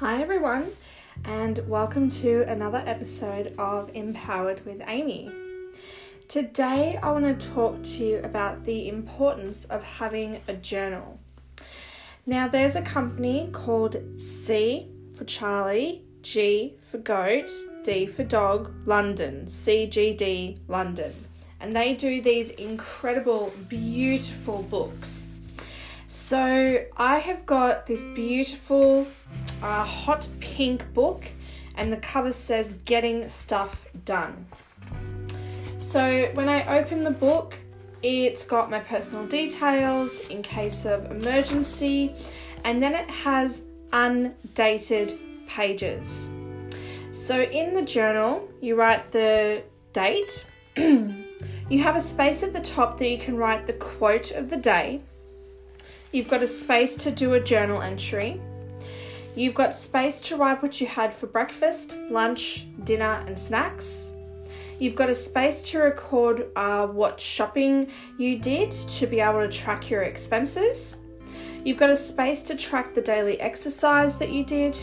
Hi, everyone, and welcome to another episode of Empowered with Amy. Today, I want to talk to you about the importance of having a journal. Now, there's a company called C for Charlie, G for Goat, D for Dog, London, CGD London, and they do these incredible, beautiful books. So, I have got this beautiful uh, hot pink book, and the cover says Getting Stuff Done. So, when I open the book, it's got my personal details in case of emergency, and then it has undated pages. So, in the journal, you write the date. you have a space at the top that you can write the quote of the day. You've got a space to do a journal entry. You've got space to write what you had for breakfast, lunch, dinner, and snacks. You've got a space to record uh, what shopping you did to be able to track your expenses. You've got a space to track the daily exercise that you did.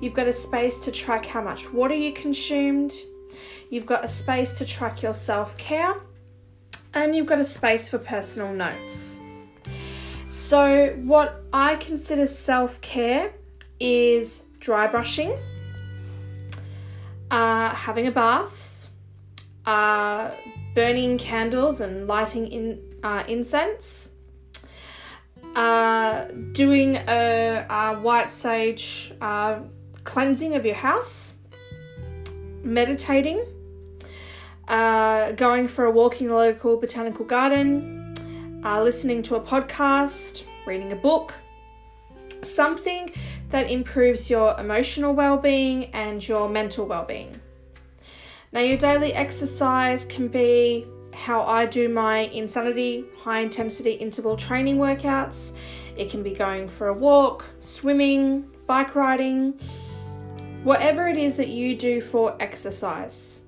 You've got a space to track how much water you consumed. You've got a space to track your self care. And you've got a space for personal notes. So, what I consider self care is dry brushing, uh, having a bath, uh, burning candles and lighting in uh, incense, uh, doing a, a, white sage uh, cleansing of your house, meditating, uh, going for a walk in the local botanical garden, listening to a podcast, reading a book, something that improves your emotional well-being and your mental well-being. Now your daily exercise can be how I do my insanity high intensity interval training workouts. It can be going for a walk, swimming, bike riding, whatever it is that you do for exercise.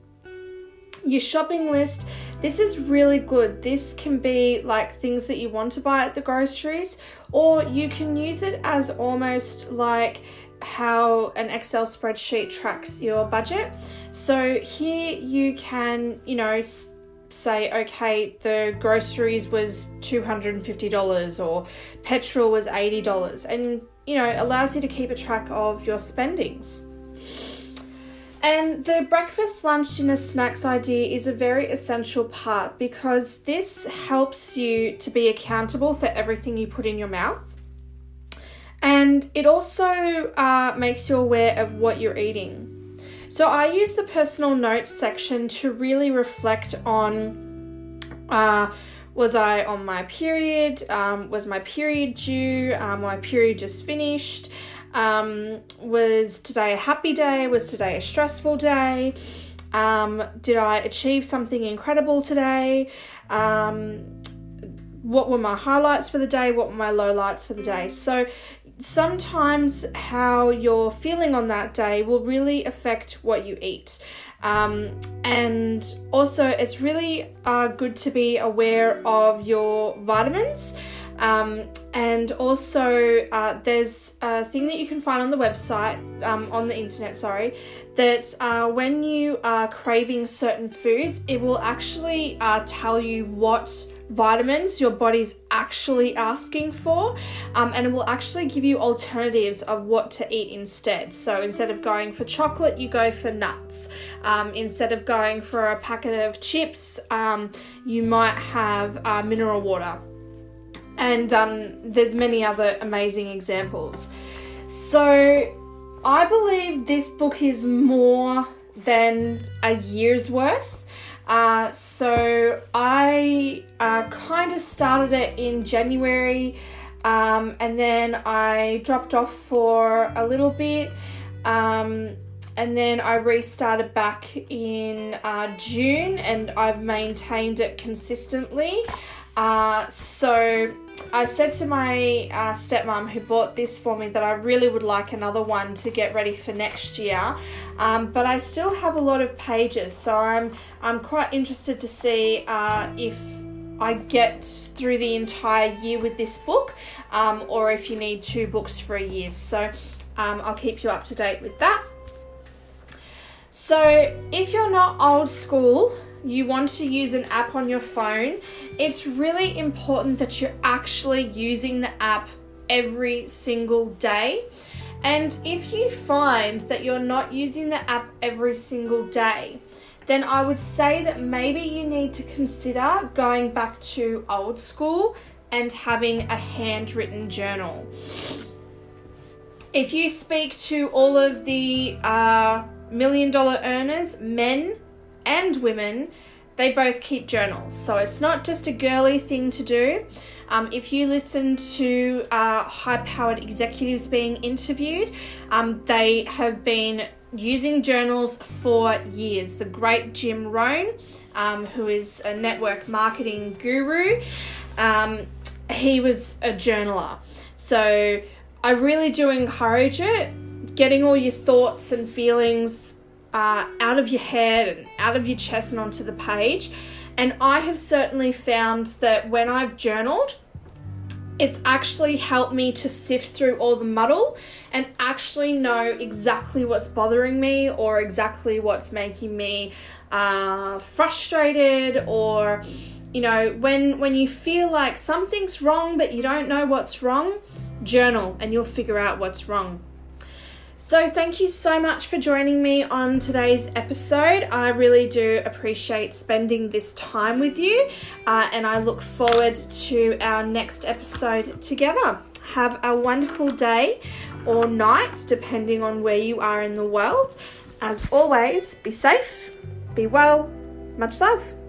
Your shopping list, this is really good. This can be like things that you want to buy at the groceries, or you can use it as almost like how an Excel spreadsheet tracks your budget. So here you can, you know, say, okay, the groceries was $250 or petrol was $80, and you know, allows you to keep a track of your spendings. And the breakfast, lunch, dinner, snacks idea is a very essential part because this helps you to be accountable for everything you put in your mouth. And it also uh, makes you aware of what you're eating. So I use the personal notes section to really reflect on uh, was I on my period? Um, was my period due? Um, my period just finished? Um, was today a happy day? Was today a stressful day? Um, did I achieve something incredible today? Um, what were my highlights for the day? What were my lowlights for the day? So sometimes how you're feeling on that day will really affect what you eat. Um, and also, it's really uh, good to be aware of your vitamins. Um, and also, uh, there's a thing that you can find on the website, um, on the internet, sorry, that uh, when you are craving certain foods, it will actually uh, tell you what vitamins your body's actually asking for, um, and it will actually give you alternatives of what to eat instead. So instead of going for chocolate, you go for nuts. Um, instead of going for a packet of chips, um, you might have uh, mineral water and um, there's many other amazing examples. So I believe this book is more than a year's worth. Uh, so I uh, kind of started it in January um, and then I dropped off for a little bit. Um, and then I restarted back in uh, June and I've maintained it consistently. Uh, so I said to my uh, stepmom who bought this for me that I really would like another one to get ready for next year, um, but I still have a lot of pages, so I'm I'm quite interested to see uh, if I get through the entire year with this book, um, or if you need two books for a year. So. um, I'll keep you up to date with that. So, if you're not old school, you want to use an app on your phone, it's really important that you're actually using the app every single day. And if you find that you're not using the app every single day, then I would say that maybe you need to consider going back to old school and having a handwritten journal. If you speak to all of the uh, million dollar earners, men and women, they both keep journals. So it's not just a girly thing to do. Um, if you listen to uh, high powered executives being interviewed, um, they have been using journals for years. The great Jim Rohn, um, who is a network marketing guru, um, he was a journaler. So I really do encourage it. Getting all your thoughts and feelings uh, out of your head and out of your chest and onto the page. And I have certainly found that when I've journaled, it's actually helped me to sift through all the muddle and actually know exactly what's bothering me or exactly what's making me uh, frustrated or you know when when you feel like something's wrong but you don't know what's wrong journal and you'll figure out what's wrong so, thank you so much for joining me on today's episode. I really do appreciate spending this time with you, uh, and I look forward to our next episode together. Have a wonderful day or night, depending on where you are in the world. As always, be safe, be well, much love.